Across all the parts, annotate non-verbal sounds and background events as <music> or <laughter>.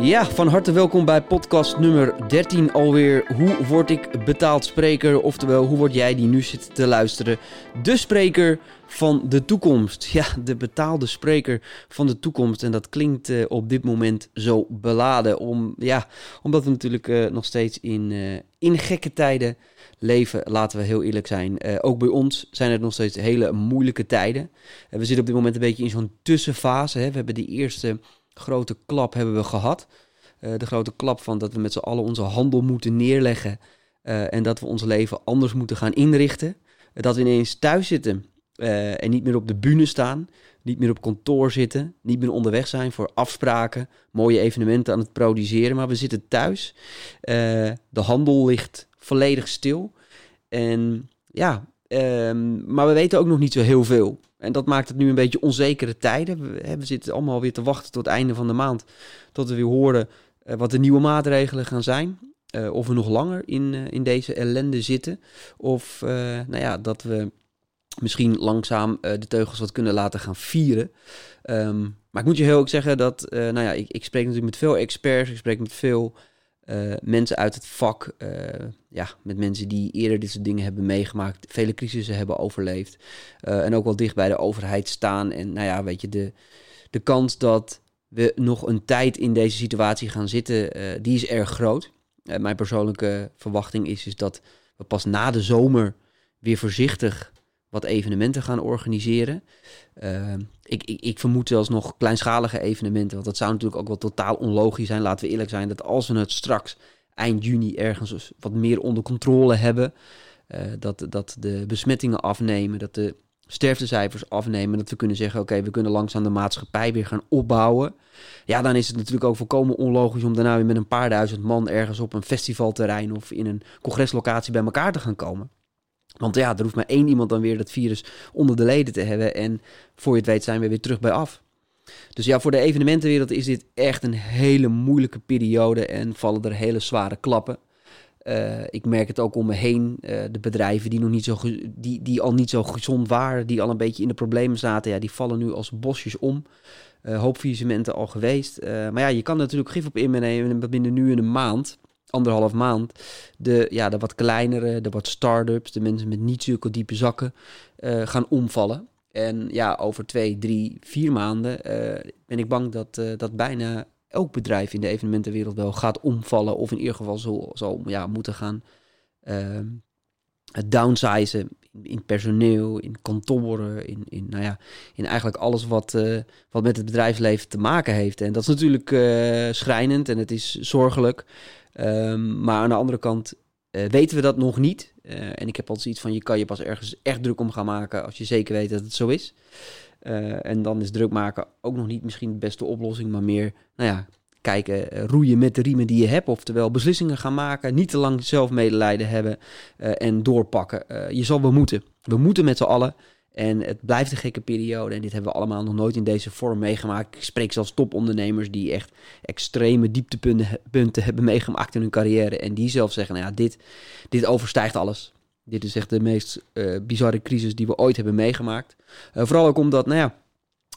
Ja, van harte welkom bij podcast nummer 13 alweer. Hoe word ik betaald spreker? Oftewel, hoe word jij die nu zit te luisteren? De spreker van de toekomst. Ja, de betaalde spreker van de toekomst. En dat klinkt uh, op dit moment zo beladen. Om, ja, omdat we natuurlijk uh, nog steeds in, uh, gekke tijden leven, laten we heel eerlijk zijn. ook bij ons zijn het nog steeds hele moeilijke tijden. we zitten op dit moment een beetje in zo'n tussenfase. Hè. We hebben die eerste grote klap hebben we gehad. Uh, de grote klap van dat we met z'n allen onze handel moeten neerleggen. Uh, en dat we ons leven anders moeten gaan inrichten. Uh, dat we ineens thuis zitten en niet meer op de bühne staan. Niet meer op kantoor zitten. Niet meer onderweg zijn voor afspraken. Mooie evenementen aan het produceren. Maar we zitten thuis. de handel ligt volledig stil. En ja, um, maar we weten ook nog niet zo heel veel. En dat maakt het nu een beetje onzekere tijden. We, we zitten allemaal weer te wachten tot het einde van de maand. Tot we weer horen uh, wat de nieuwe maatregelen gaan zijn. Uh, of we nog langer in, uh, in deze ellende zitten. Of nou ja, dat we misschien langzaam de teugels wat kunnen laten gaan vieren. Um, maar ik moet je heel ook zeggen dat, nou ja, ik, ik spreek natuurlijk met veel experts. Ik spreek met veel uh, mensen uit het vak, uh, ja, met mensen die eerder dit soort dingen hebben meegemaakt, vele crisissen hebben overleefd uh, en ook wel dicht bij de overheid staan. En nou ja, weet je, de, de kans dat we nog een tijd in deze situatie gaan zitten, die is erg groot. mijn persoonlijke verwachting is, is dat we pas na de zomer weer voorzichtig wat evenementen gaan organiseren. Uh, ik, ik, ik, vermoed zelfs nog kleinschalige evenementen, want dat zou natuurlijk ook wel totaal onlogisch zijn. Laten we eerlijk zijn, dat als we het straks eind juni ergens wat meer onder controle hebben, uh, dat, dat de besmettingen afnemen, dat de sterftecijfers afnemen, dat we kunnen zeggen, oké, we kunnen langzaam de maatschappij weer gaan opbouwen. Ja, dan is het natuurlijk ook volkomen onlogisch om daarna weer met een paar duizend man ergens op een festivalterrein of in een congreslocatie bij elkaar te gaan komen. Want ja, er hoeft maar één iemand dan weer dat virus onder de leden te hebben. En voor je het weet zijn we weer terug bij af. Dus ja, voor de evenementenwereld is dit echt een hele moeilijke periode en vallen er hele zware klappen. Uh, ik merk het ook om me heen. Uh, de bedrijven die, nog niet zo die, die al niet zo gezond waren, die al een beetje in de problemen zaten, ja, die vallen nu als bosjes om. Uh, hoop faillissementen al geweest. maar ja, je kan natuurlijk gif op innemen binnen nu in een maand anderhalf maand de, ja, de wat kleinere, de wat start-ups, de mensen met niet zulke diepe zakken uh, gaan omvallen. En ja, over twee, drie, vier maanden uh, ben ik bang dat, uh, dat bijna elk bedrijf in de evenementenwereld wel gaat omvallen. Of in ieder geval zal, zal ja, moeten gaan ehm, downsizen in, in, personeel, in kantoren, in, in, nou ja, in eigenlijk alles wat, wat met het bedrijfsleven te maken heeft. En dat is natuurlijk schrijnend en het is zorgelijk. Um, maar aan de andere kant uh, weten we dat nog niet. Uh, en ik heb altijd iets van, je kan je pas ergens echt druk om gaan maken als je zeker weet dat het zo is. Uh, en dan is druk maken ook nog niet misschien de beste oplossing, maar meer, nou ja, kijken, roeien met de riemen die je hebt. Oftewel beslissingen gaan maken, niet te lang zelf medelijden hebben en doorpakken. je zal wel moeten. We moeten met z'n allen. En het blijft een gekke periode. En dit hebben we allemaal nog nooit in deze vorm meegemaakt. Ik spreek zelfs topondernemers die echt extreme dieptepunten hebben meegemaakt in hun carrière. En die zelf zeggen, nou ja, dit, dit overstijgt alles. Dit is echt de meest uh, bizarre crisis die we ooit hebben meegemaakt. Uh, vooral ook omdat, nou ja,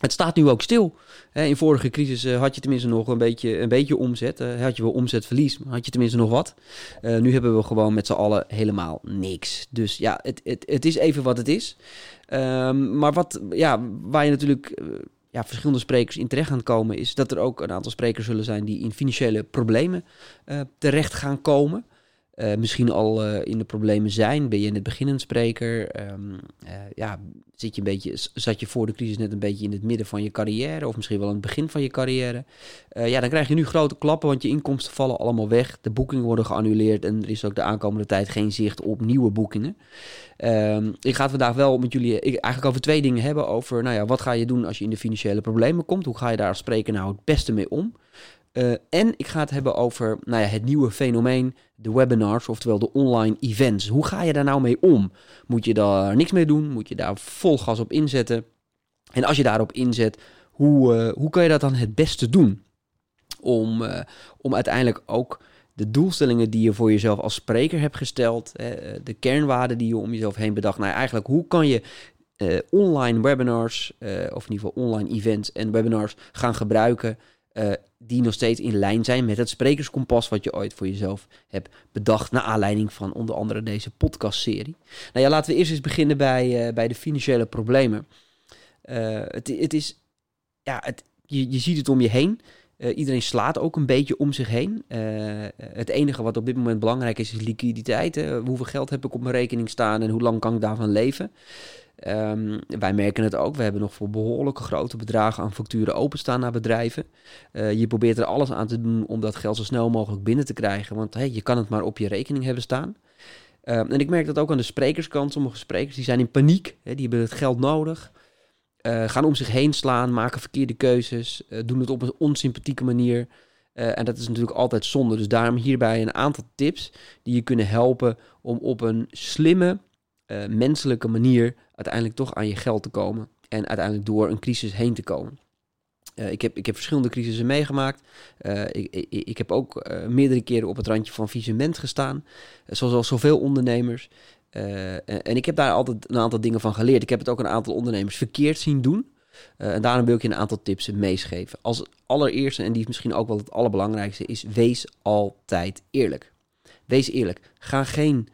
het staat nu ook stil. In vorige crisis eh, had je tenminste nog een beetje, een beetje omzet. had je wel omzetverlies, maar had je tenminste nog wat. Uh, nu hebben we gewoon met z'n allen helemaal niks. Dus ja, het, het, het is even wat het is. Um, maar wat, ja, waar je natuurlijk ja, verschillende sprekers in terecht gaan komen, is dat er ook een aantal sprekers zullen zijn die in financiële problemen terecht gaan komen. Uh, misschien al uh, in de problemen zijn. Ben je net beginnend spreker? Um, uh, ja, zit je een beetje, zat je voor de crisis net een beetje in het midden van je carrière? Of misschien wel aan het begin van je carrière? ja, dan krijg je nu grote klappen, want je inkomsten vallen allemaal weg. De boekingen worden geannuleerd en er is ook de aankomende tijd geen zicht op nieuwe boekingen. Um, ik ga het vandaag wel met jullie eigenlijk over twee dingen hebben. Over, nou ja, wat ga je doen als je in de financiële problemen komt? Hoe ga je daar als spreker nou het beste mee om? Uh, en ik ga het hebben over nou ja, het nieuwe fenomeen, de webinars, oftewel de online events. Hoe ga je daar nou mee om? Moet je daar niks mee doen? Moet je daar vol gas op inzetten? En als je daarop inzet, hoe, uh, hoe kan je dat dan het beste doen? Om, uh, om uiteindelijk ook de doelstellingen die je voor jezelf als spreker hebt gesteld, de kernwaarden die je om jezelf heen bedacht. Nou, eigenlijk hoe kan je online webinars, of in ieder geval online events en webinars gaan gebruiken die nog steeds in lijn zijn met het sprekerskompas wat je ooit voor jezelf hebt bedacht. Naar aanleiding van onder andere deze podcastserie. Nou ja, laten we eerst eens beginnen bij, bij de financiële problemen. het, het is, ja, het, je, je ziet het om je heen. Uh, iedereen slaat ook een beetje om zich heen. Uh, het enige wat op dit moment belangrijk is, is liquiditeit. Hè? Hoeveel geld heb ik op mijn rekening staan en hoe lang kan ik daarvan leven? Um, wij merken het ook. We hebben nog voor behoorlijke grote bedragen aan facturen openstaan naar bedrijven. Uh, je probeert er alles aan te doen om dat geld zo snel mogelijk binnen te krijgen. Want hey, je kan het maar op je rekening hebben staan. Um, en ik merk dat ook aan de sprekerskant. Sommige sprekers die zijn in paniek. Hè? Die hebben het geld nodig. Uh, gaan om zich heen slaan, maken verkeerde keuzes, uh, doen het op een onsympathieke manier. Uh, en dat is natuurlijk altijd zonde. Dus daarom hierbij een aantal tips die je kunnen helpen om op een slimme, menselijke manier uiteindelijk toch aan je geld te komen. En uiteindelijk door een crisis heen te komen. ik, heb, ik heb verschillende crisissen meegemaakt. Ik, ik, ik, heb ook meerdere keren op het randje van visement gestaan. zoals al zoveel ondernemers. Uh, en ik heb daar altijd een aantal dingen van geleerd. Ik heb het ook een aantal ondernemers verkeerd zien doen. Uh, en daarom wil ik je een aantal tips meegeven. Als allereerste, en die is misschien ook wel het allerbelangrijkste, is wees altijd eerlijk. Wees eerlijk. Ga geen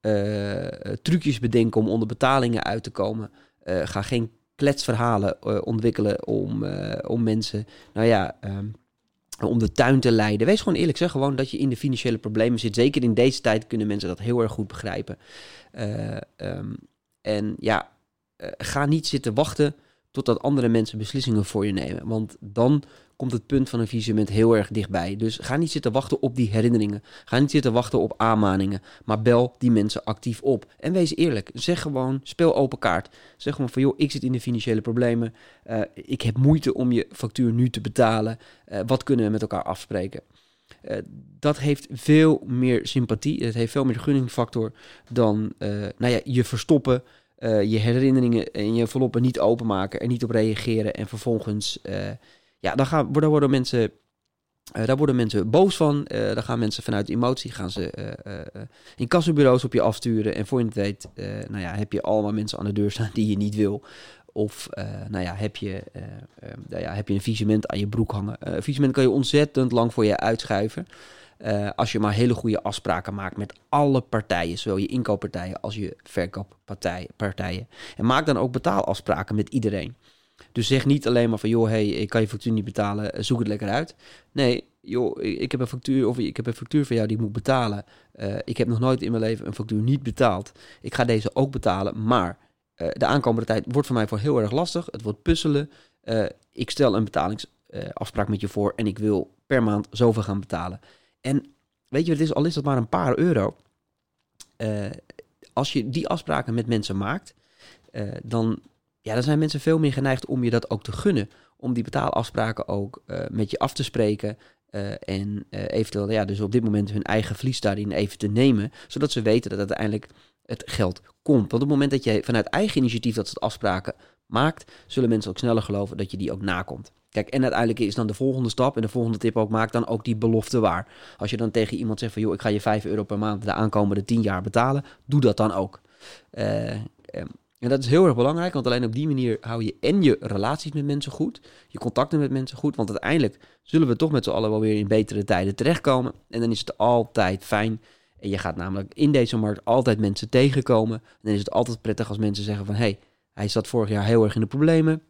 uh, trucjes bedenken om onder betalingen uit te komen. ga geen kletsverhalen ontwikkelen om, om mensen, nou ja, um, om de tuin te leiden. Wees gewoon eerlijk. Zeg gewoon dat je in de financiële problemen zit. Zeker in deze tijd kunnen mensen dat heel erg goed begrijpen. Uh, um, en ja, uh, ga niet zitten wachten totdat andere mensen beslissingen voor je nemen. Want dan komt het punt van een visement heel erg dichtbij. Dus ga niet zitten wachten op die herinneringen. Ga niet zitten wachten op aanmaningen. Maar bel die mensen actief op. En wees eerlijk. Zeg gewoon, speel open kaart. Zeg gewoon van, joh, ik zit in de financiële problemen. Uh, ik heb moeite om je factuur nu te betalen. Uh, wat kunnen we met elkaar afspreken? Uh, dat heeft veel meer sympathie. Het heeft veel meer gunningfactor dan nou ja, je verstoppen. je herinneringen en je enveloppen niet openmaken, er niet op reageren en vervolgens ja, dan, gaan, worden mensen uh, daar worden mensen boos van. Uh, dan gaan mensen vanuit emotie gaan ze uh, in kassenbureaus op je afsturen. En voor je het weet, nou ja, heb je allemaal mensen aan de deur staan <laughs> die je niet wil. Of nou ja, heb, je, nou ja, heb je een visement aan je broek hangen. een visement kan je ontzettend lang voor je uitschuiven. als je maar hele goede afspraken maakt met alle partijen. Zowel je inkooppartijen als je verkooppartijen. En maak dan ook betaalafspraken met iedereen. Dus zeg niet alleen maar van, joh, hey, ik kan je factuur niet betalen, eh, zoek het lekker uit. Nee, joh, ik heb een factuur of ik heb een factuur van jou die moet betalen. Uh, ik heb nog nooit in mijn leven een factuur niet betaald. Ik ga deze ook betalen, maar uh, de aankomende tijd wordt voor mij voor heel erg lastig. Het wordt puzzelen. Ik stel een betalingsafspraak met je voor en ik wil per maand zoveel gaan betalen. En weet je wat het is, al is dat maar een paar euro. als je die afspraken met mensen maakt, dan ja, dan zijn mensen veel meer geneigd om je dat ook te gunnen. Om die betaalafspraken ook uh, met je af te spreken. Uh, en uh, eventueel, ja, dus op dit moment hun eigen verlies daarin even te nemen. Zodat ze weten dat uiteindelijk het geld komt. Want op het moment dat je vanuit eigen initiatief dat soort afspraken maakt, zullen mensen ook sneller geloven dat je die ook nakomt. Kijk, en uiteindelijk is dan de volgende stap en de volgende tip ook, maak dan ook die belofte waar. Als je dan tegen iemand zegt van, joh, ik ga je 5 euro per maand de aankomende 10 jaar betalen, doe dat dan ook. Uh, en dat is heel erg belangrijk, want alleen op die manier hou je en je relaties met mensen goed, je contacten met mensen goed, want uiteindelijk zullen we toch met z'n allen wel weer in betere tijden terechtkomen. En dan is het altijd fijn. En je gaat namelijk in deze markt altijd mensen tegenkomen. En dan is het altijd prettig als mensen zeggen van, hé, hey, hij zat vorig jaar heel erg in de problemen.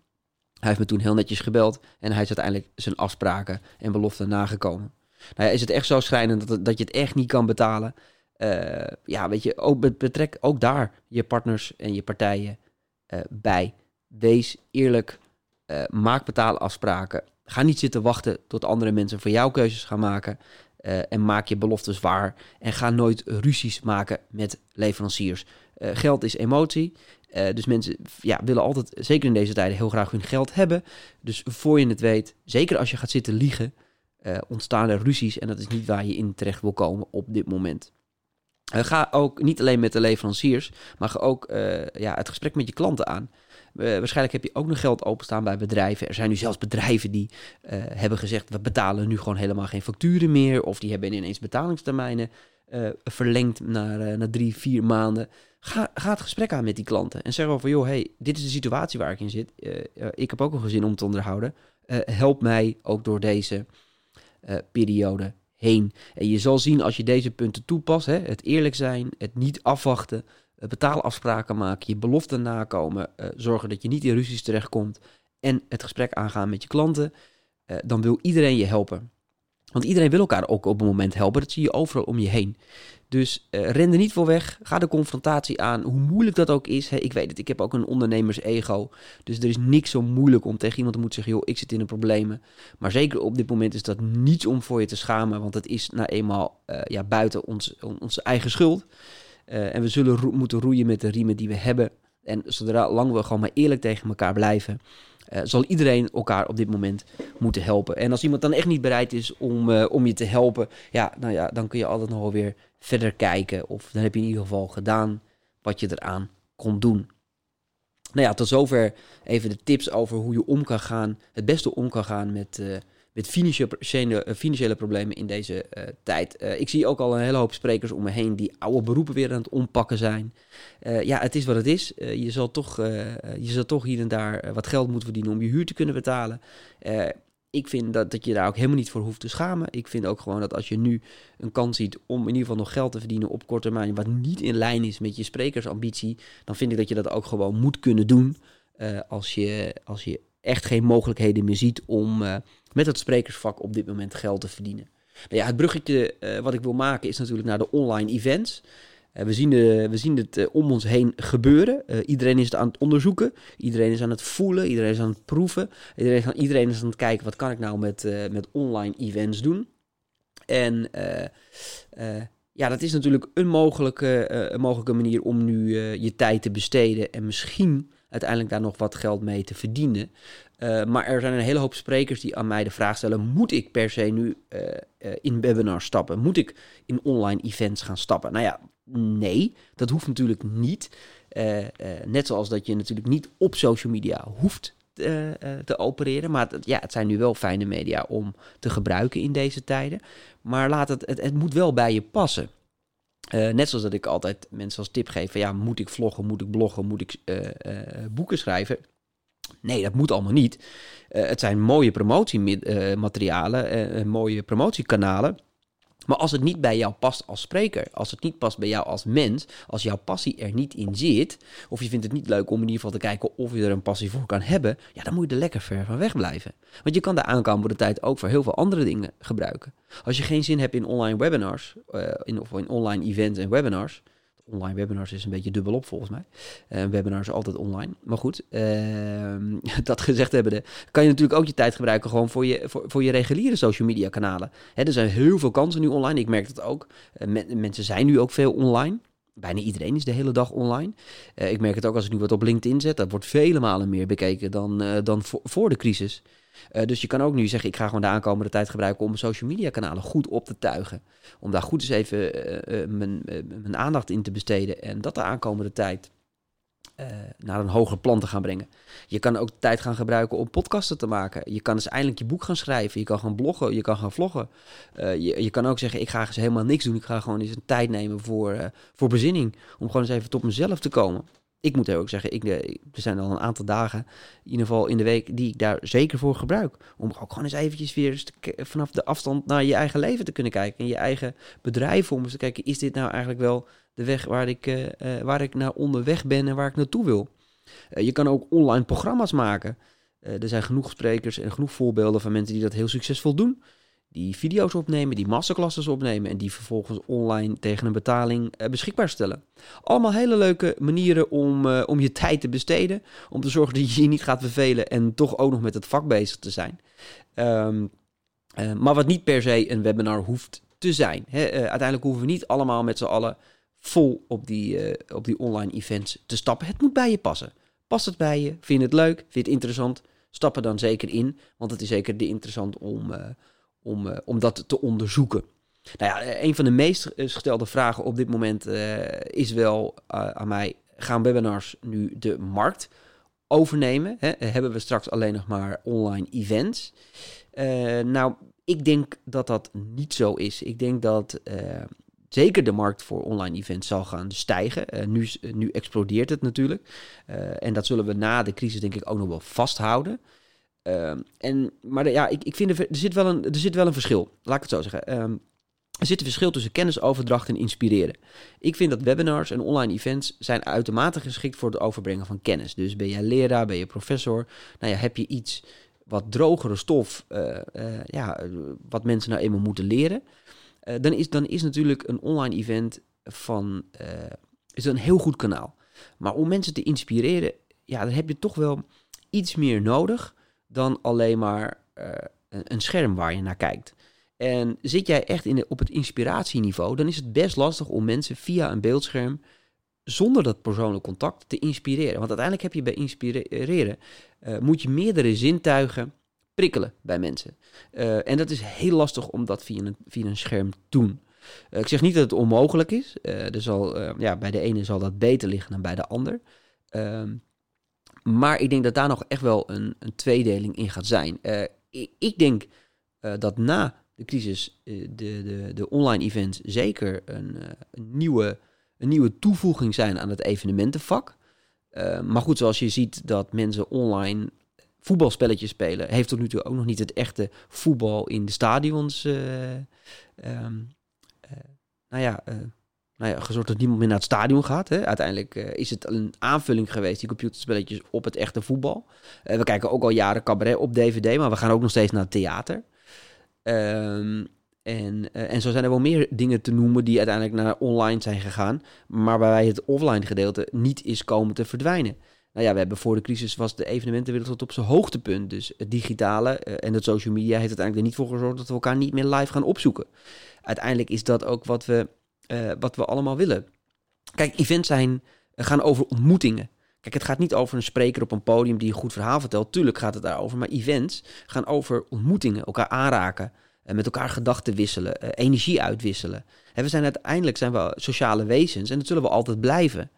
Hij heeft me toen heel netjes gebeld en hij is uiteindelijk zijn afspraken en beloften nagekomen. Nou ja, is het echt zo schrijnend dat, dat je het echt niet kan betalen? Uh, ja, weet je, ook betrek ook daar je partners en je partijen uh, bij. Wees eerlijk, uh, maak betaalafspraken. Ga niet zitten wachten tot andere mensen voor jou keuzes gaan maken. en maak je beloftes waar. En ga nooit ruzies maken met leveranciers. geld is emotie. dus mensen ja, willen altijd, zeker in deze tijden, heel graag hun geld hebben. Dus voor je het weet, zeker als je gaat zitten liegen, ontstaan er ruzies. En dat is niet waar je in terecht wil komen op dit moment. Uh, ga ook niet alleen met de leveranciers, maar ga ook uh, ja, het gesprek met je klanten aan. Waarschijnlijk heb je ook nog geld openstaan bij bedrijven. Er zijn nu zelfs bedrijven die hebben gezegd: we betalen nu gewoon helemaal geen facturen meer. Of die hebben ineens betalingstermijnen verlengt naar, naar drie, vier maanden. Ga, ga het gesprek aan met die klanten. En zeg over, joh, hey, dit is de situatie waar ik in zit. ik heb ook een gezin om te onderhouden. help mij ook door deze periode heen. En je zal zien als je deze punten toepast, hè, het eerlijk zijn, het niet afwachten, betaalafspraken maken, je beloften nakomen, uh, zorgen dat je niet in ruzies terechtkomt en het gesprek aangaan met je klanten, uh, dan wil iedereen je helpen. Want iedereen wil elkaar ook op een moment helpen. Dat zie je overal om je heen. Dus uh, ren er niet voor weg. Ga de confrontatie aan. Hoe moeilijk dat ook is. Hè, ik weet het, ik heb ook een ondernemers-ego. Dus er is niks zo moeilijk om tegen iemand te moeten zeggen: joh, ik zit in de problemen. Maar zeker op dit moment is dat niets om voor je te schamen. Want het is nou eenmaal uh, ja, buiten ons, onze eigen schuld. Uh, en we zullen moeten roeien met de riemen die we hebben. En zodra lang we gewoon maar eerlijk tegen elkaar blijven, zal iedereen elkaar op dit moment moeten helpen. En als iemand dan echt niet bereid is om, uh, om je te helpen, ja, nou ja, dan kun je altijd nog wel weer verder kijken. Of dan heb je in ieder geval gedaan wat je eraan kon doen. Nou ja, tot zover even de tips over hoe je om kan gaan, het beste om kan gaan met, uh, met financiële, financiële problemen in deze tijd. Ik zie ook al een hele hoop sprekers om me heen die oude beroepen weer aan het ompakken zijn. Ja, het is wat het is. je, zal toch, je zal toch hier en daar wat geld moeten verdienen om je huur te kunnen betalen. Ik vind dat, dat je daar ook helemaal niet voor hoeft te schamen. Ik vind ook gewoon dat als je nu een kans ziet om in ieder geval nog geld te verdienen op korte termijn, wat niet in lijn is met je sprekersambitie, dan vind ik dat je dat ook gewoon moet kunnen doen. als, je, als je echt geen mogelijkheden meer ziet om uh, met het sprekersvak op dit moment geld te verdienen. Nou ja, het bruggetje uh, wat ik wil maken is natuurlijk naar de online events. Uh, we, zien de, we zien het om ons heen gebeuren. iedereen is het aan het onderzoeken. Iedereen is aan het voelen. Iedereen is aan het proeven. Iedereen, iedereen is aan het kijken wat kan ik nou met, met online events doen. En ja, dat is natuurlijk een mogelijke, mogelijke manier om nu je tijd te besteden en misschien uiteindelijk daar nog wat geld mee te verdienen. Maar er zijn een hele hoop sprekers die aan mij de vraag stellen: moet ik per se nu in webinars stappen? Moet ik in online events gaan stappen? Nou ja, nee, dat hoeft natuurlijk niet. net zoals dat je natuurlijk niet op social media hoeft te opereren. Maar het, ja, het zijn nu wel fijne media om te gebruiken in deze tijden. Maar laat het, het, het moet wel bij je passen. Net zoals dat ik altijd mensen als tip geef van ja, moet ik vloggen, moet ik bloggen, moet ik boeken schrijven? Nee, dat moet allemaal niet. het zijn mooie promotiematerialen, mooie promotiekanalen. Maar als het niet bij jou past als spreker, als het niet past bij jou als mens, als jouw passie er niet in zit, of je vindt het niet leuk om in ieder geval te kijken of je er een passie voor kan hebben, ja, dan moet je er lekker ver van weg blijven. Want je kan de aankomende tijd ook voor heel veel andere dingen gebruiken. Als je geen zin hebt in online webinars, uh, in, of in online events en webinars, online webinars is een beetje dubbelop volgens mij. Uh, webinars is altijd online. Maar goed, uh, <laughs> dat gezegd hebben, kan je natuurlijk ook je tijd gebruiken gewoon voor je, voor, voor je reguliere social media kanalen. Hè, er zijn heel veel kansen nu online. Ik merk dat ook. Uh, mensen zijn nu ook veel online. Bijna iedereen is de hele dag online. Uh, ik merk het ook als ik nu wat op LinkedIn zet. Dat wordt vele malen meer bekeken dan, uh, dan voor, de crisis. Uh, dus je kan ook nu zeggen, ik ga gewoon de aankomende tijd gebruiken om social media kanalen goed op te tuigen. Om daar goed eens even mijn, mijn, aandacht in te besteden en dat de aankomende tijd naar een hoger plan te gaan brengen. Je kan ook tijd gaan gebruiken om podcasten te maken. Je kan eens eindelijk je boek gaan schrijven. Je kan gaan bloggen, je kan gaan vloggen. je, je kan ook zeggen, ik ga eens helemaal niks doen. Ik ga gewoon eens een tijd nemen voor, voor bezinning. Om gewoon eens even tot mezelf te komen ik moet ook zeggen, ik, er zijn al een aantal dagen, in ieder geval in de week, die ik daar zeker voor gebruik. Om ook gewoon eens eventjes weer vanaf de afstand naar je eigen leven te kunnen kijken. En je eigen bedrijf om eens te kijken, is dit nou eigenlijk wel de weg waar ik, uh, waar ik naar onderweg ben en waar ik naartoe wil? Je kan ook online programma's maken. er zijn genoeg sprekers en genoeg voorbeelden van mensen die dat heel succesvol doen die video's opnemen, die masterclasses opnemen en die vervolgens online tegen een betaling uh, beschikbaar stellen. Allemaal hele leuke manieren om, uh, om je tijd te besteden, om te zorgen dat je je niet gaat vervelen en toch ook nog met het vak bezig te zijn. Um, uh, maar wat niet per se een webinar hoeft te zijn. Uiteindelijk hoeven we niet allemaal met z'n allen vol op die, op die online events te stappen. Het moet bij je passen. Past het bij je? Vind je het leuk? Vind je het interessant? Stap er dan zeker in, want het is zeker interessant om om, uh, om dat te onderzoeken. Nou ja, eh, een van de meest gestelde vragen op dit moment uh, is wel aan mij: gaan webinars nu de markt overnemen? Hè? Hebben we straks alleen nog maar online events? nou, ik denk dat dat niet zo is. Ik denk dat zeker de markt voor online events zal gaan stijgen. nu, nu explodeert het natuurlijk. en dat zullen we na de crisis denk ik ook nog wel vasthouden. Ehm, en, maar ja, ik, ik vind er, er, zit wel een, er zit wel een verschil. Laat ik het zo zeggen. Ehm, er zit een verschil tussen kennisoverdracht en inspireren. Ik vind dat webinars en online events zijn uitermate geschikt voor het overbrengen van kennis. Dus ben jij leraar, ben je professor, nou ja, heb je iets wat drogere stof, uh, uh, ja, wat mensen nou eenmaal moeten leren, uh, dan, is, dan is natuurlijk een online event van, is een heel goed kanaal. Maar om mensen te inspireren, ja, dan heb je toch wel iets meer nodig dan alleen maar een, een scherm waar je naar kijkt. En zit jij echt in op het inspiratieniveau, dan is het best lastig om mensen via een beeldscherm zonder dat persoonlijk contact te inspireren. Want uiteindelijk heb je bij inspireren, uh, moet je meerdere zintuigen prikkelen bij mensen. Uh, en dat is heel lastig om dat via een, via een scherm te doen. Ik zeg niet dat het onmogelijk is. er zal, ja, bij de ene zal dat beter liggen dan bij de ander. Maar ik denk dat daar nog echt wel een, een tweedeling in gaat zijn. Ik, ik, denk dat na de crisis, de, de, de online events zeker een, nieuwe een nieuwe toevoeging zijn aan het evenementenvak. Maar goed, zoals je ziet dat mensen online voetbalspelletjes spelen, heeft tot nu toe ook nog niet het echte voetbal in de stadions. Um, nou ja, nou ja, gezorgd dat niemand meer naar het stadion gaat. Hè. Uiteindelijk is het een aanvulling geweest, die computerspelletjes, op het echte voetbal. we kijken ook al jaren cabaret op DVD, maar we gaan ook nog steeds naar theater. Um, en, uh, en zo zijn er wel meer dingen te noemen die uiteindelijk naar online zijn gegaan, maar waarbij het offline gedeelte niet is komen te verdwijnen. Nou ja, we hebben voor de crisis was de evenementenwereld tot op zijn hoogtepunt. Dus het digitale en het social media heeft uiteindelijk er niet voor gezorgd dat we elkaar niet meer live gaan opzoeken. Uiteindelijk is dat ook wat we, uh, wat we allemaal willen. Kijk, events zijn, gaan over ontmoetingen. Kijk, het gaat niet over een spreker op een podium die een goed verhaal vertelt. Tuurlijk gaat het daarover. Maar events gaan over ontmoetingen, elkaar aanraken. En met elkaar gedachten wisselen, energie uitwisselen. En we zijn uiteindelijk zijn we sociale wezens en dat zullen we altijd blijven.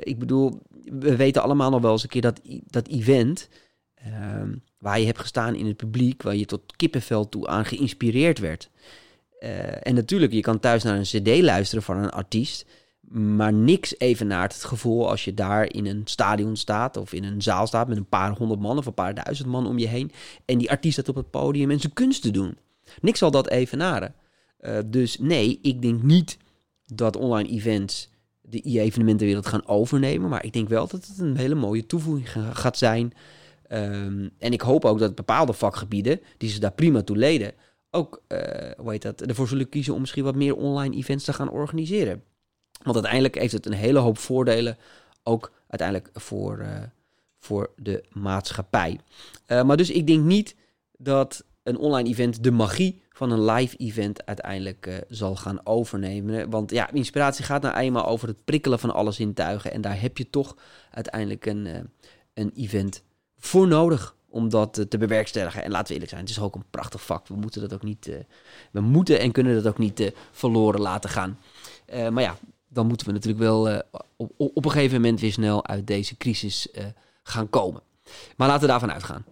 Ik bedoel, we weten allemaal nog wel eens een keer dat, dat event ehm, waar je hebt gestaan in het publiek, waar je tot kippenvel toe aan geïnspireerd werd. En natuurlijk, je kan thuis naar een cd luisteren van een artiest. Maar niks evenaart het gevoel als je daar in een stadion staat of in een zaal staat met een paar honderd man of een paar duizend man om je heen. En die artiest staat op het podium en zijn kunsten doen. Niks zal dat evenaren. Uh, dus nee, ik denk niet dat online events de e-evenementenwereld gaan overnemen. Maar ik denk wel dat het een hele mooie toevoeging gaat zijn. Um, en ik hoop ook dat bepaalde vakgebieden, die ze daar prima toe leden, ook uh, hoe heet dat, ervoor zullen kiezen om misschien wat meer online events te gaan organiseren. Want uiteindelijk heeft het een hele hoop voordelen, ook uiteindelijk voor, uh, voor de maatschappij. Uh, maar dus ik denk niet dat een online event de magie van een live event uiteindelijk zal gaan overnemen. Want ja, inspiratie gaat nou eenmaal over het prikkelen van alle zintuigen. En daar heb je toch uiteindelijk een, een event voor nodig om dat te bewerkstelligen. En laten we eerlijk zijn, het is ook een prachtig vak. We moeten dat ook niet, we moeten en kunnen dat ook niet verloren laten gaan. maar ja, dan moeten we natuurlijk wel op, op, een gegeven moment weer snel uit deze crisis gaan komen. Maar laten we daarvan uitgaan.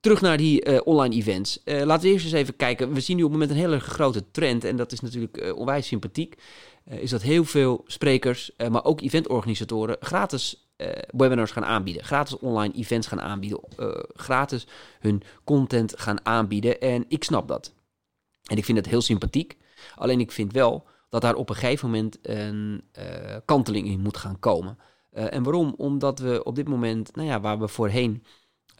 Terug naar die online events. laten we eerst eens even kijken. We zien nu op het moment een hele grote trend. En dat is natuurlijk onwijs sympathiek. is dat heel veel sprekers, maar ook eventorganisatoren gratis webinars gaan aanbieden. Gratis online events gaan aanbieden. gratis hun content gaan aanbieden. En ik snap dat. En ik vind het heel sympathiek. Alleen ik vind wel dat daar op een gegeven moment een uh, kanteling in moet gaan komen. En waarom? Omdat we op dit moment, nou ja, waar we voorheen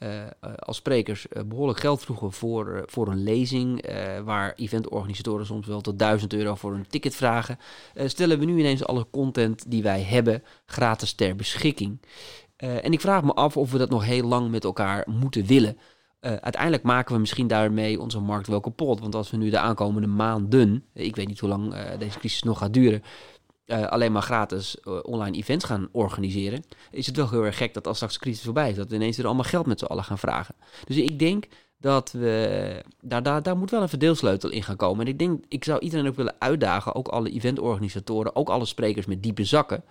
uh, als sprekers behoorlijk geld vroegen voor, voor een lezing, waar eventorganisatoren soms wel tot 1000 euro voor een ticket vragen, stellen we nu ineens alle content die wij hebben gratis ter beschikking. en ik vraag me af of we dat nog heel lang met elkaar moeten willen. Uiteindelijk maken we misschien daarmee onze markt wel kapot. Want als we nu de aankomende maanden, ik weet niet hoe lang deze crisis nog gaat duren, uh, alleen maar gratis online events gaan organiseren, is het wel heel erg gek dat als straks de crisis voorbij is, dat we ineens er allemaal geld met z'n allen gaan vragen. Dus ik denk dat we, daar, daar, daar moet wel een verdeelsleutel in gaan komen. En ik denk, ik zou iedereen ook willen uitdagen, ook alle eventorganisatoren, ook alle sprekers met diepe zakken,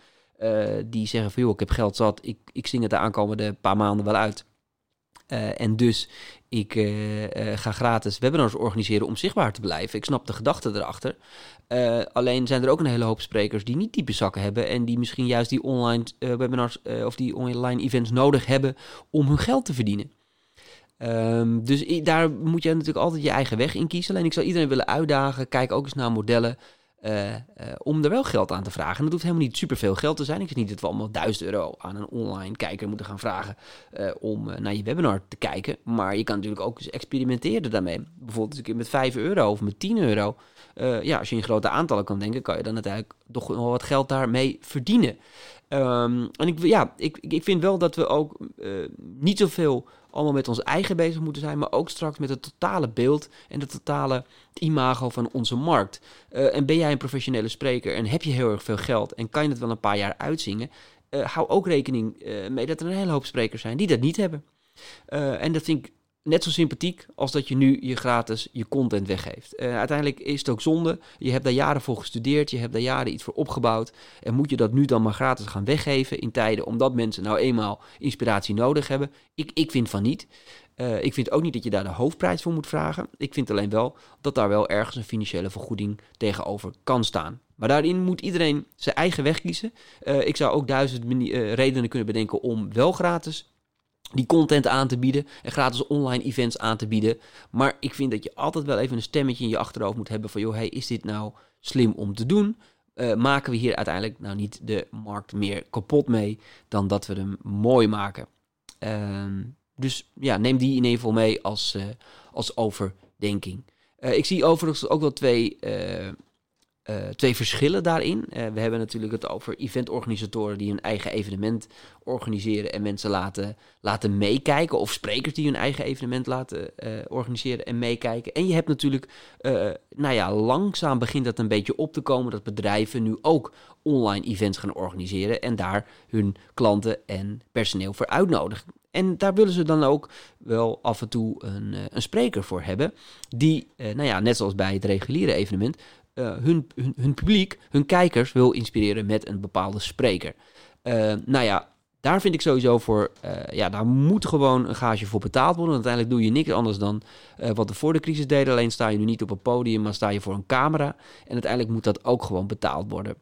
die zeggen van joh, ik heb geld zat, ik, ik zing het de aankomende paar maanden wel uit. Uh, en dus ik uh, uh, ga gratis webinars organiseren om zichtbaar te blijven. Ik snap de gedachte erachter. alleen zijn er ook een hele hoop sprekers die niet diepe zakken hebben en die misschien juist die online webinars of die online events nodig hebben om hun geld te verdienen. Um, dus daar moet je natuurlijk altijd je eigen weg in kiezen. Alleen ik zou iedereen willen uitdagen. Kijk ook eens naar modellen. Uh, uh, om er wel geld aan te vragen. En dat hoeft helemaal niet superveel geld te zijn. Ik zeg niet dat we allemaal 1000 euro aan een online kijker moeten gaan vragen uh, om naar je webinar te kijken. Maar je kan natuurlijk ook eens experimenteren daarmee. Bijvoorbeeld een keer met 5 euro of met 10 euro. ja, als je in grote aantallen kan denken, kan je dan uiteindelijk toch nog wat geld daarmee verdienen. Um, en ik, ja, ik, ik vind wel dat we ook niet zoveel allemaal met ons eigen bezig moeten zijn, maar ook straks met het totale beeld en het totale imago van onze markt. Uh, en ben jij een professionele spreker en heb je heel erg veel geld en kan je het wel een paar jaar uitzingen, uh, hou ook rekening uh, mee dat er een hele hoop sprekers zijn die dat niet hebben. en dat vind ik net zo sympathiek als dat je nu je gratis je content weggeeft. Uh, uiteindelijk is het ook zonde. Je hebt daar jaren voor gestudeerd, je hebt daar jaren iets voor opgebouwd. En moet je dat nu dan maar gratis gaan weggeven in tijden omdat mensen nou eenmaal inspiratie nodig hebben? Ik, ik vind van niet. Uh, ik vind ook niet dat je daar de hoofdprijs voor moet vragen. Ik vind alleen wel dat daar wel ergens een financiële vergoeding tegenover kan staan. Maar daarin moet iedereen zijn eigen weg kiezen. Uh, ik zou ook duizend redenen kunnen bedenken om wel gratis die content aan te bieden en gratis online events aan te bieden. Maar ik vind dat je altijd wel even een stemmetje in je achterhoofd moet hebben van... joh, hey, is dit nou slim om te doen? Uh, maken we hier uiteindelijk nou niet de markt meer kapot mee dan dat we hem mooi maken? Uh, dus ja, neem die in ieder geval mee als, uh, als overdenking. Uh, ik zie overigens ook wel twee uh, twee verschillen daarin. Uh, we hebben natuurlijk het over eventorganisatoren die hun eigen evenement organiseren en mensen laten, laten meekijken. Of sprekers die hun eigen evenement laten uh, organiseren en meekijken. En je hebt natuurlijk, nou ja, langzaam begint dat een beetje op te komen dat bedrijven nu ook online events gaan organiseren en daar hun klanten en personeel voor uitnodigen. En daar willen ze dan ook wel af en toe een, een spreker voor hebben. Die, nou ja, net zoals bij het reguliere evenement, uh, hun, hun, publiek, hun kijkers wil inspireren met een bepaalde spreker. Uh, nou ja, daar vind ik sowieso voor, uh, ja, daar moet gewoon een gage voor betaald worden. Uiteindelijk doe je niks anders dan wat we voor de crisis deden. Alleen sta je nu niet op een podium, maar sta je voor een camera. En uiteindelijk moet dat ook gewoon betaald worden.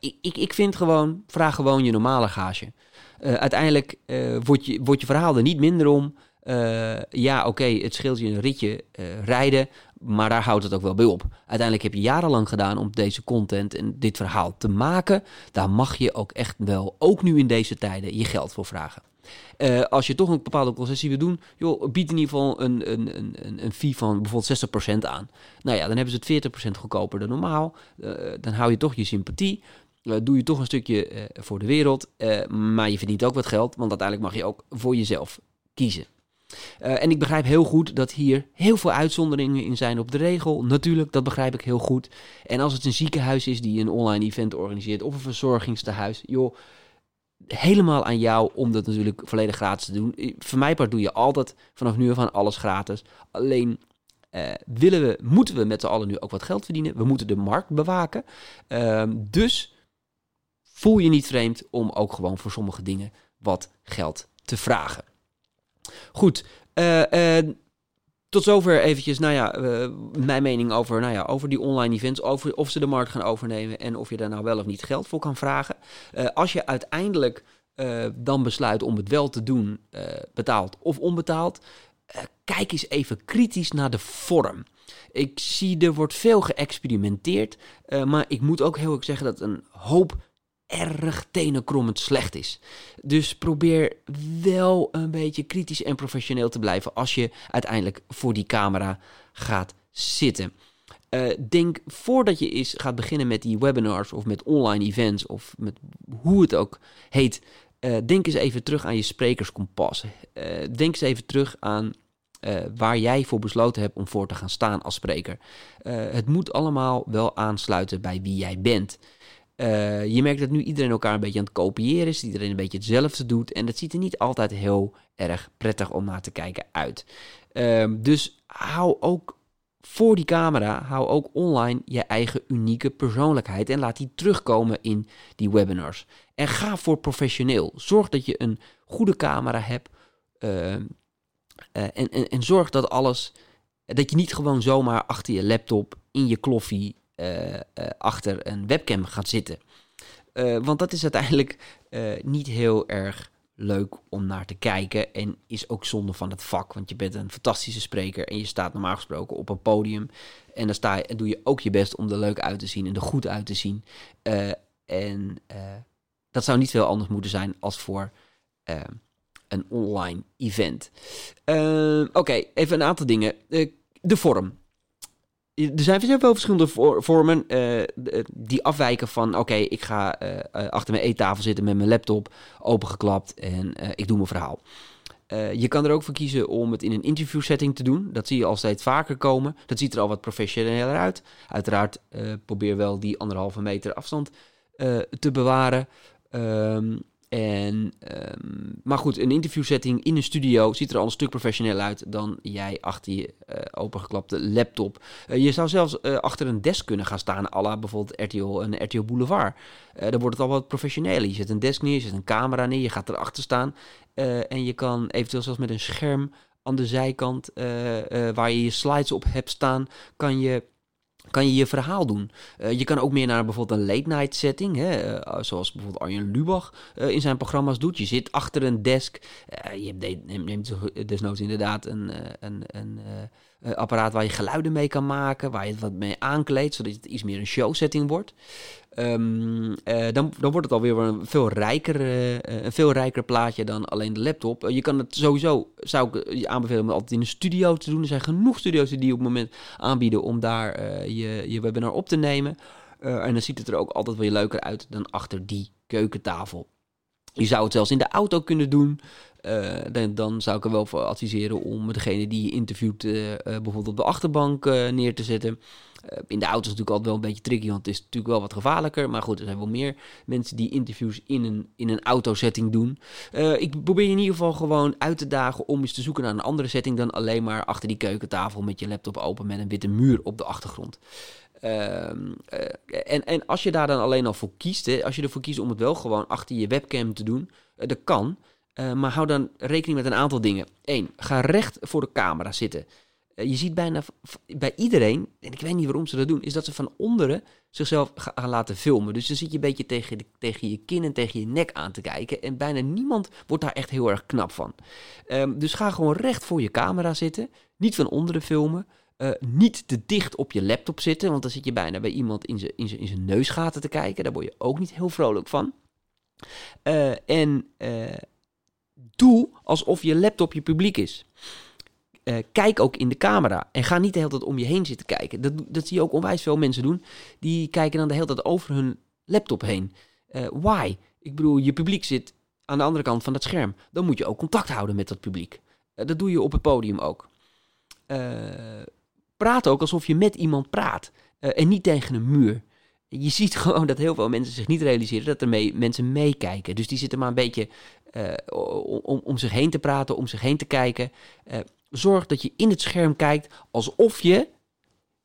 ik, ik, ik vind gewoon, vraag gewoon je normale gage. uiteindelijk wordt, je, wordt je verhaal er niet minder om. Uh, ja, oké, het scheelt je een ritje uh, rijden, maar daar houdt het ook wel bij op. Uiteindelijk heb je jarenlang gedaan om deze content en dit verhaal te maken. Daar mag je ook echt wel, ook nu in deze tijden, je geld voor vragen. Uh, als je toch een bepaalde concessie wil doen, joh, bied in ieder geval een, een, een, een fee van bijvoorbeeld 60% aan. Nou ja, dan hebben ze het 40% goedkoper dan normaal. dan hou je toch je sympathie. doe je toch een stukje voor de wereld. maar je verdient ook wat geld, want uiteindelijk mag je ook voor jezelf kiezen. Uh, en ik begrijp heel goed dat hier heel veel uitzonderingen in zijn op de regel. Natuurlijk, dat begrijp ik heel goed. En als het een ziekenhuis is die een online event organiseert of een verzorgingstehuis, joh, helemaal aan jou om dat natuurlijk volledig gratis te doen. Voor mij part doe je altijd vanaf nu af aan alles gratis. Alleen uh, willen we, moeten we met z'n allen nu ook wat geld verdienen. We moeten de markt bewaken. Uh, dus voel je niet vreemd om ook gewoon voor sommige dingen wat geld te vragen. Goed, uh, uh, tot zover eventjes, nou ja, uh, mijn mening over, nou ja, over die online events, over of ze de markt gaan overnemen en of je daar nou wel of niet geld voor kan vragen. als je uiteindelijk dan besluit om het wel te doen, betaald of onbetaald, kijk eens even kritisch naar de vorm. Ik zie er wordt veel geëxperimenteerd, maar ik moet ook heel erg zeggen dat een hoop erg tenenkrommend slecht is. Dus probeer wel een beetje kritisch en professioneel te blijven als je uiteindelijk voor die camera gaat zitten. Uh, denk voordat je eens gaat beginnen met die webinars of met online events of met hoe het ook heet, uh, denk eens even terug aan je sprekerskompas. Uh, denk eens even terug aan waar jij voor besloten hebt om voor te gaan staan als spreker. het moet allemaal wel aansluiten bij wie jij bent. Uh, je merkt dat nu iedereen elkaar een beetje aan het kopiëren is, iedereen een beetje hetzelfde doet. En dat ziet er niet altijd heel erg prettig om naar te kijken uit. Uh, dus hou ook voor die camera, hou ook online je eigen unieke persoonlijkheid en laat die terugkomen in die webinars. En ga voor professioneel. Zorg dat je een goede camera hebt. Ehm, en, en, en zorg dat alles, dat je niet gewoon zomaar achter je laptop in je kloffie achter een webcam gaat zitten. want dat is uiteindelijk niet heel erg leuk om naar te kijken. En is ook zonde van het vak. Want je bent een fantastische spreker. En je staat normaal gesproken op een podium. En dan sta je, en doe je ook je best om er leuk uit te zien. En er goed uit te zien. En dat zou niet veel anders moeten zijn als voor een online event. Oké, even een aantal dingen. de vorm er zijn veel verschillende vormen uh, die afwijken van... oké, ik ga uh, achter mijn eettafel zitten met mijn laptop opengeklapt en ik doe mijn verhaal. je kan er ook voor kiezen om het in een interview setting te doen. Dat zie je al steeds vaker komen. Dat ziet er al wat professioneler uit. Uiteraard probeer wel die anderhalve meter afstand te bewaren. Um, en, um, maar goed, een interviewsetting in een studio ziet er al een stuk professioneler uit dan jij achter je uh, opengeklapte laptop. Uh, je zou zelfs uh, achter een desk kunnen gaan staan, à la bijvoorbeeld RTL en RTL Boulevard. dan wordt het al wat professioneler. Je zet een desk neer, je zet een camera neer, je gaat erachter staan. en je kan eventueel zelfs met een scherm aan de zijkant, waar je je slides op hebt staan, kan je kan je je verhaal doen. Uh, je kan ook meer naar bijvoorbeeld een late night setting, hè, uh, zoals bijvoorbeeld Arjen Lubach uh, in zijn programma's doet. Je zit achter een desk, je neemt, neemt desnoods inderdaad een, een, een apparaat waar je geluiden mee kan maken, waar je het wat mee aankleedt, zodat het iets meer een show setting wordt. Um, dan, dan wordt het alweer een veel rijker, uh, een veel rijker plaatje dan alleen de laptop. Je kan het sowieso, zou ik je aanbevelen om altijd in een studio te doen. Er zijn genoeg studio's die op het moment aanbieden om daar je, je webinar op te nemen. en dan ziet het er ook altijd wel leuker uit dan achter die keukentafel. Je zou het zelfs in de auto kunnen doen. Dan, dan, zou ik er wel voor adviseren om degene die je interviewt bijvoorbeeld op de achterbank neer te zetten. Eh, in de auto is natuurlijk altijd wel een beetje tricky, want het is natuurlijk wel wat gevaarlijker. Maar goed, er zijn wel meer mensen die interviews in een, in een autosetting doen. Ik probeer je in ieder geval gewoon uit te dagen om eens te zoeken naar een andere setting dan alleen maar achter die keukentafel met je laptop open met een witte muur op de achtergrond. Uh, en, en als je daar dan alleen al voor kiest, als je ervoor kiest om het wel gewoon achter je webcam te doen, dat kan. Maar hou dan rekening met een aantal dingen. Eén, ga recht voor de camera zitten. Eh, je ziet bijna bij iedereen, en ik weet niet waarom ze dat doen, is dat ze van onderen zichzelf gaan laten filmen. Dus dan zit je een beetje tegen, tegen je kin en tegen je nek aan te kijken. En bijna niemand wordt daar echt heel erg knap van. Um, dus ga gewoon recht voor je camera zitten. Niet van onderen filmen. Uh, niet te dicht op je laptop zitten, want dan zit je bijna bij iemand in zijn neusgaten te kijken. Daar word je ook niet heel vrolijk van. En doe alsof je laptop je publiek is. Uh, kijk ook in de camera. En ga niet de hele tijd om je heen zitten kijken. Dat, dat zie je ook onwijs veel mensen doen. Die kijken dan de hele tijd over hun laptop heen. Uh, why? Ik bedoel, je publiek zit aan de andere kant van het scherm. Dan moet je ook contact houden met dat publiek. Uh, dat doe je op het podium ook. praat ook alsof je met iemand praat. en niet tegen een muur. Je ziet <laughs> gewoon dat heel veel mensen zich niet realiseren dat er mee, mensen meekijken. Dus die zitten maar een beetje om, om zich heen te praten, om zich heen te kijken zorg dat je in het scherm kijkt alsof je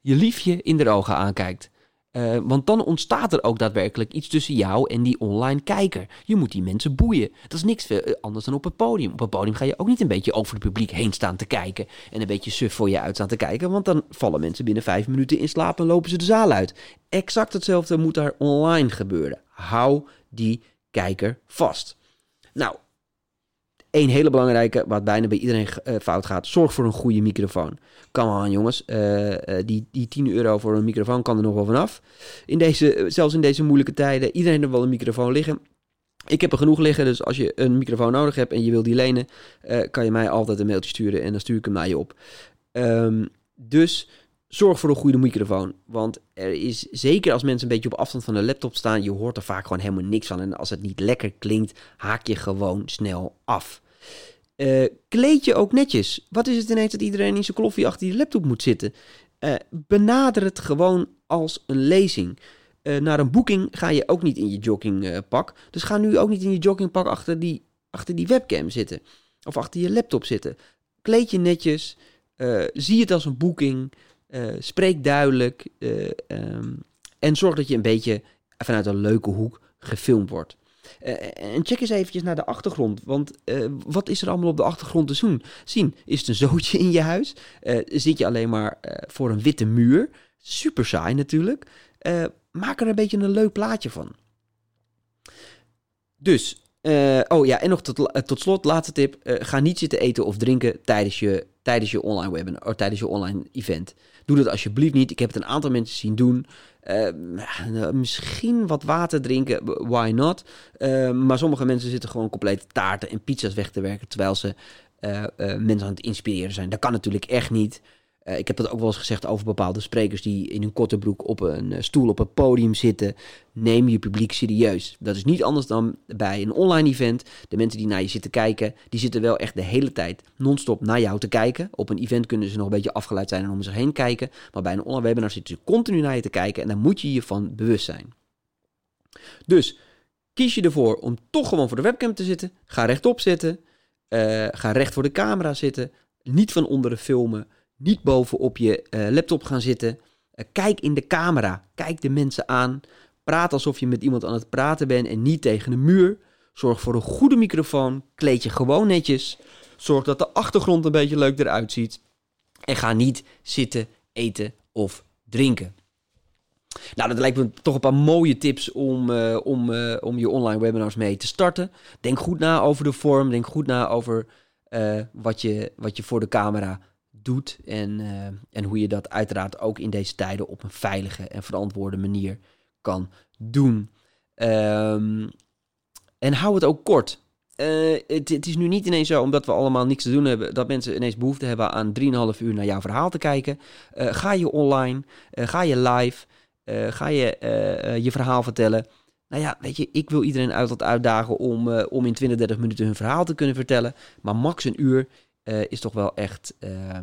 je liefje in de ogen aankijkt. Uh, want dan ontstaat er ook daadwerkelijk iets tussen jou en die online kijker. Je moet die mensen boeien. Dat is niks veel anders dan op het podium. Op het podium ga je ook niet een beetje over het publiek heen staan te kijken. En een beetje suf voor je uit staan te kijken. Want dan vallen mensen binnen vijf minuten in slaap en lopen ze de zaal uit. Exact hetzelfde moet daar online gebeuren. Hou die kijker vast. Nou, Eén hele belangrijke, wat bijna bij iedereen uh, fout gaat. Zorg voor een goede microfoon. Come on jongens, uh, uh, die, die 10 euro voor een microfoon kan er nog wel vanaf. In deze, zelfs in deze moeilijke tijden, iedereen heeft wel een microfoon liggen. Ik heb er genoeg liggen, dus als je een microfoon nodig hebt en je wil die lenen, kan je mij altijd een mailtje sturen en dan stuur ik hem naar je op. Um, dus zorg voor een goede microfoon. Want er is, zeker als mensen een beetje op afstand van de laptop staan, je hoort er vaak gewoon helemaal niks van. En als het niet lekker klinkt, haak je gewoon snel af. Uh, kleed je ook netjes. Wat is het ineens dat iedereen in zijn kloffie achter je laptop moet zitten? Uh, benader het gewoon als een lezing. Uh, naar een boeking ga je ook niet in je joggingpak. dus ga nu ook niet in je joggingpak achter die, achter die webcam zitten. Of achter je laptop zitten. Kleed je netjes. zie het als een boeking. Spreek duidelijk. Um, en zorg dat je een beetje vanuit een leuke hoek gefilmd wordt. en check eens eventjes naar de achtergrond. Want wat is er allemaal op de achtergrond te zien? Is het een zootje in je huis? zit je alleen maar voor een witte muur? Super saai natuurlijk. maak er een beetje een leuk plaatje van. Dus, oh ja, en nog tot, tot slot, laatste tip. ga niet zitten eten of drinken tijdens je, tijdens je online webinar, of tijdens je online event. Doe dat alsjeblieft niet. Ik heb het een aantal mensen zien doen. Uh, misschien wat water drinken, why not? Uh, maar sommige mensen zitten gewoon compleet taarten en pizza's weg te werken terwijl ze mensen aan het inspireren zijn. Dat kan natuurlijk echt niet. Uh, ik heb dat ook wel eens gezegd over bepaalde sprekers die in hun korte broek op een uh, stoel op het podium zitten. Neem je publiek serieus. Dat is niet anders dan bij een online event. De mensen die naar je zitten kijken, die zitten wel echt de hele tijd non-stop naar jou te kijken. Op een event kunnen ze nog een beetje afgeleid zijn en om zich heen kijken. Maar bij een online webinar zitten ze continu naar je te kijken en daar moet je je van bewust zijn. Dus kies je ervoor om toch gewoon voor de webcam te zitten. Ga rechtop zitten. Uh, ga recht voor de camera zitten. Niet van onderen filmen. Niet bovenop je uh, laptop gaan zitten. Uh, kijk in de camera. Kijk de mensen aan. Praat alsof je met iemand aan het praten bent en niet tegen de muur. Zorg voor een goede microfoon. Kleed je gewoon netjes. Zorg dat de achtergrond een beetje leuk eruit ziet. En ga niet zitten, eten of drinken. Nou, dat lijkt me toch een paar mooie tips om, uh, om, om je online webinars mee te starten. Denk goed na over de vorm. Denk goed na over wat, je, wat je voor de camera doet. En, uh, en hoe je dat uiteraard ook in deze tijden op een veilige en verantwoorde manier kan doen. Um, en hou het ook kort. Uh, het, het, is nu niet ineens zo, omdat we allemaal niks te doen hebben, dat mensen ineens behoefte hebben aan 3,5 uur naar jouw verhaal te kijken. Uh, ga je online, ga je live, ga je je verhaal vertellen. Nou ja, weet je, ik wil iedereen uit dat uitdagen om, om in 20, 30 minuten hun verhaal te kunnen vertellen. Maar max een uur uh, is toch wel echt uh,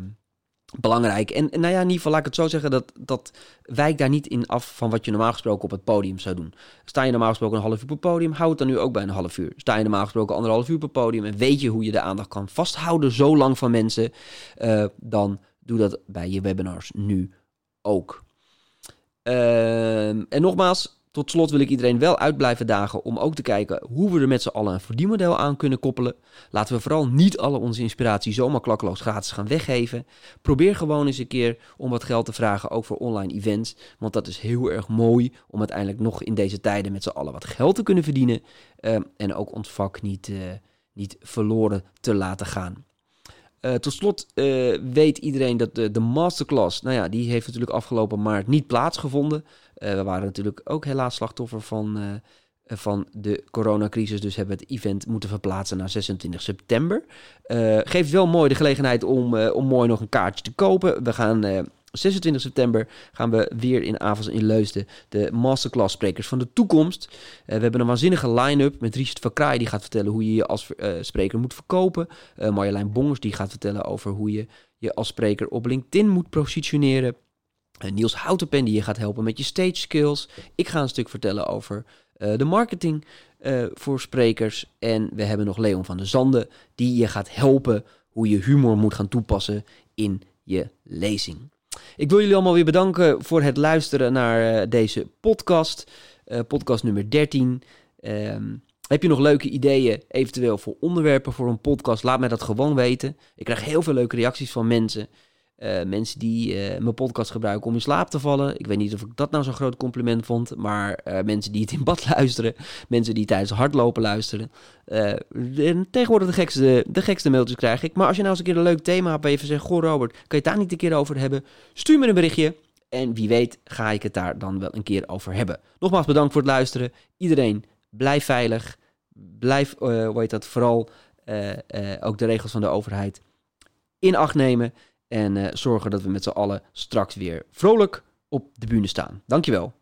belangrijk. En, nou ja, in ieder geval laat ik het zo zeggen, dat, dat wijkt daar niet in af van wat je normaal gesproken op het podium zou doen. Sta je normaal gesproken een half uur per podium, hou het dan nu ook bij een half uur. Sta je normaal gesproken anderhalf uur per podium en weet je hoe je de aandacht kan vasthouden zo lang van mensen, uh, dan doe dat bij je webinars nu ook. Ehm, en nogmaals, tot slot wil ik iedereen wel uit blijven dagen om ook te kijken hoe we er met z'n allen een verdienmodel aan kunnen koppelen. Laten we vooral niet alle onze inspiratie zomaar klakkeloos gratis gaan weggeven. Probeer gewoon eens een keer om wat geld te vragen, ook voor online events. Want dat is heel erg mooi om uiteindelijk nog in deze tijden met z'n allen wat geld te kunnen verdienen. Uh, en ook ons vak niet, uh, niet verloren te laten gaan. Uh, tot slot uh, weet iedereen dat de, de, masterclass, nou ja, die heeft natuurlijk afgelopen maart niet plaatsgevonden. Uh, we waren natuurlijk ook helaas slachtoffer van, van de coronacrisis, dus hebben we het event moeten verplaatsen naar 26 september. geeft wel mooi de gelegenheid om, om mooi nog een kaartje te kopen. We gaan 26 september gaan we weer in Avals in Leusden de masterclass sprekers van de toekomst. Uh, we hebben een waanzinnige line-up met Richard van Kraai die gaat vertellen hoe je je als uh, spreker moet verkopen. Uh, Marjolein Bongers die gaat vertellen over hoe je je als spreker op LinkedIn moet positioneren. Niels Houtenpen die je gaat helpen met je stage skills. Ik ga een stuk vertellen over de marketing voor sprekers. En we hebben nog Leon van der Zanden die je gaat helpen hoe je humor moet gaan toepassen in je lezing. Ik wil jullie allemaal weer bedanken voor het luisteren naar uh, deze podcast. Uh, podcast nummer 13. Um, heb je nog leuke ideeën, eventueel voor onderwerpen voor een podcast? Laat mij dat gewoon weten. Ik krijg heel veel leuke reacties van mensen. Uh, mensen die uh, mijn podcast gebruiken om in slaap te vallen. Ik weet niet of ik dat nou zo'n groot compliment vond. Maar uh, mensen die het in bad <laughs> luisteren. Mensen die tijdens hardlopen luisteren. tegenwoordig de gekste, de gekste mailtjes krijg ik. Maar als je nou eens een keer een leuk thema hebt. Even zegt: Goh, Robert, kan je het daar niet een keer over hebben? Stuur me een berichtje. En wie weet ga ik het daar dan wel een keer over hebben. Nogmaals bedankt voor het luisteren. Iedereen, blijf veilig. Blijf, hoe heet dat, vooral ook de regels van de overheid in acht nemen. En uh, zorgen dat we met z'n allen straks weer vrolijk op de bühne staan. Dankjewel.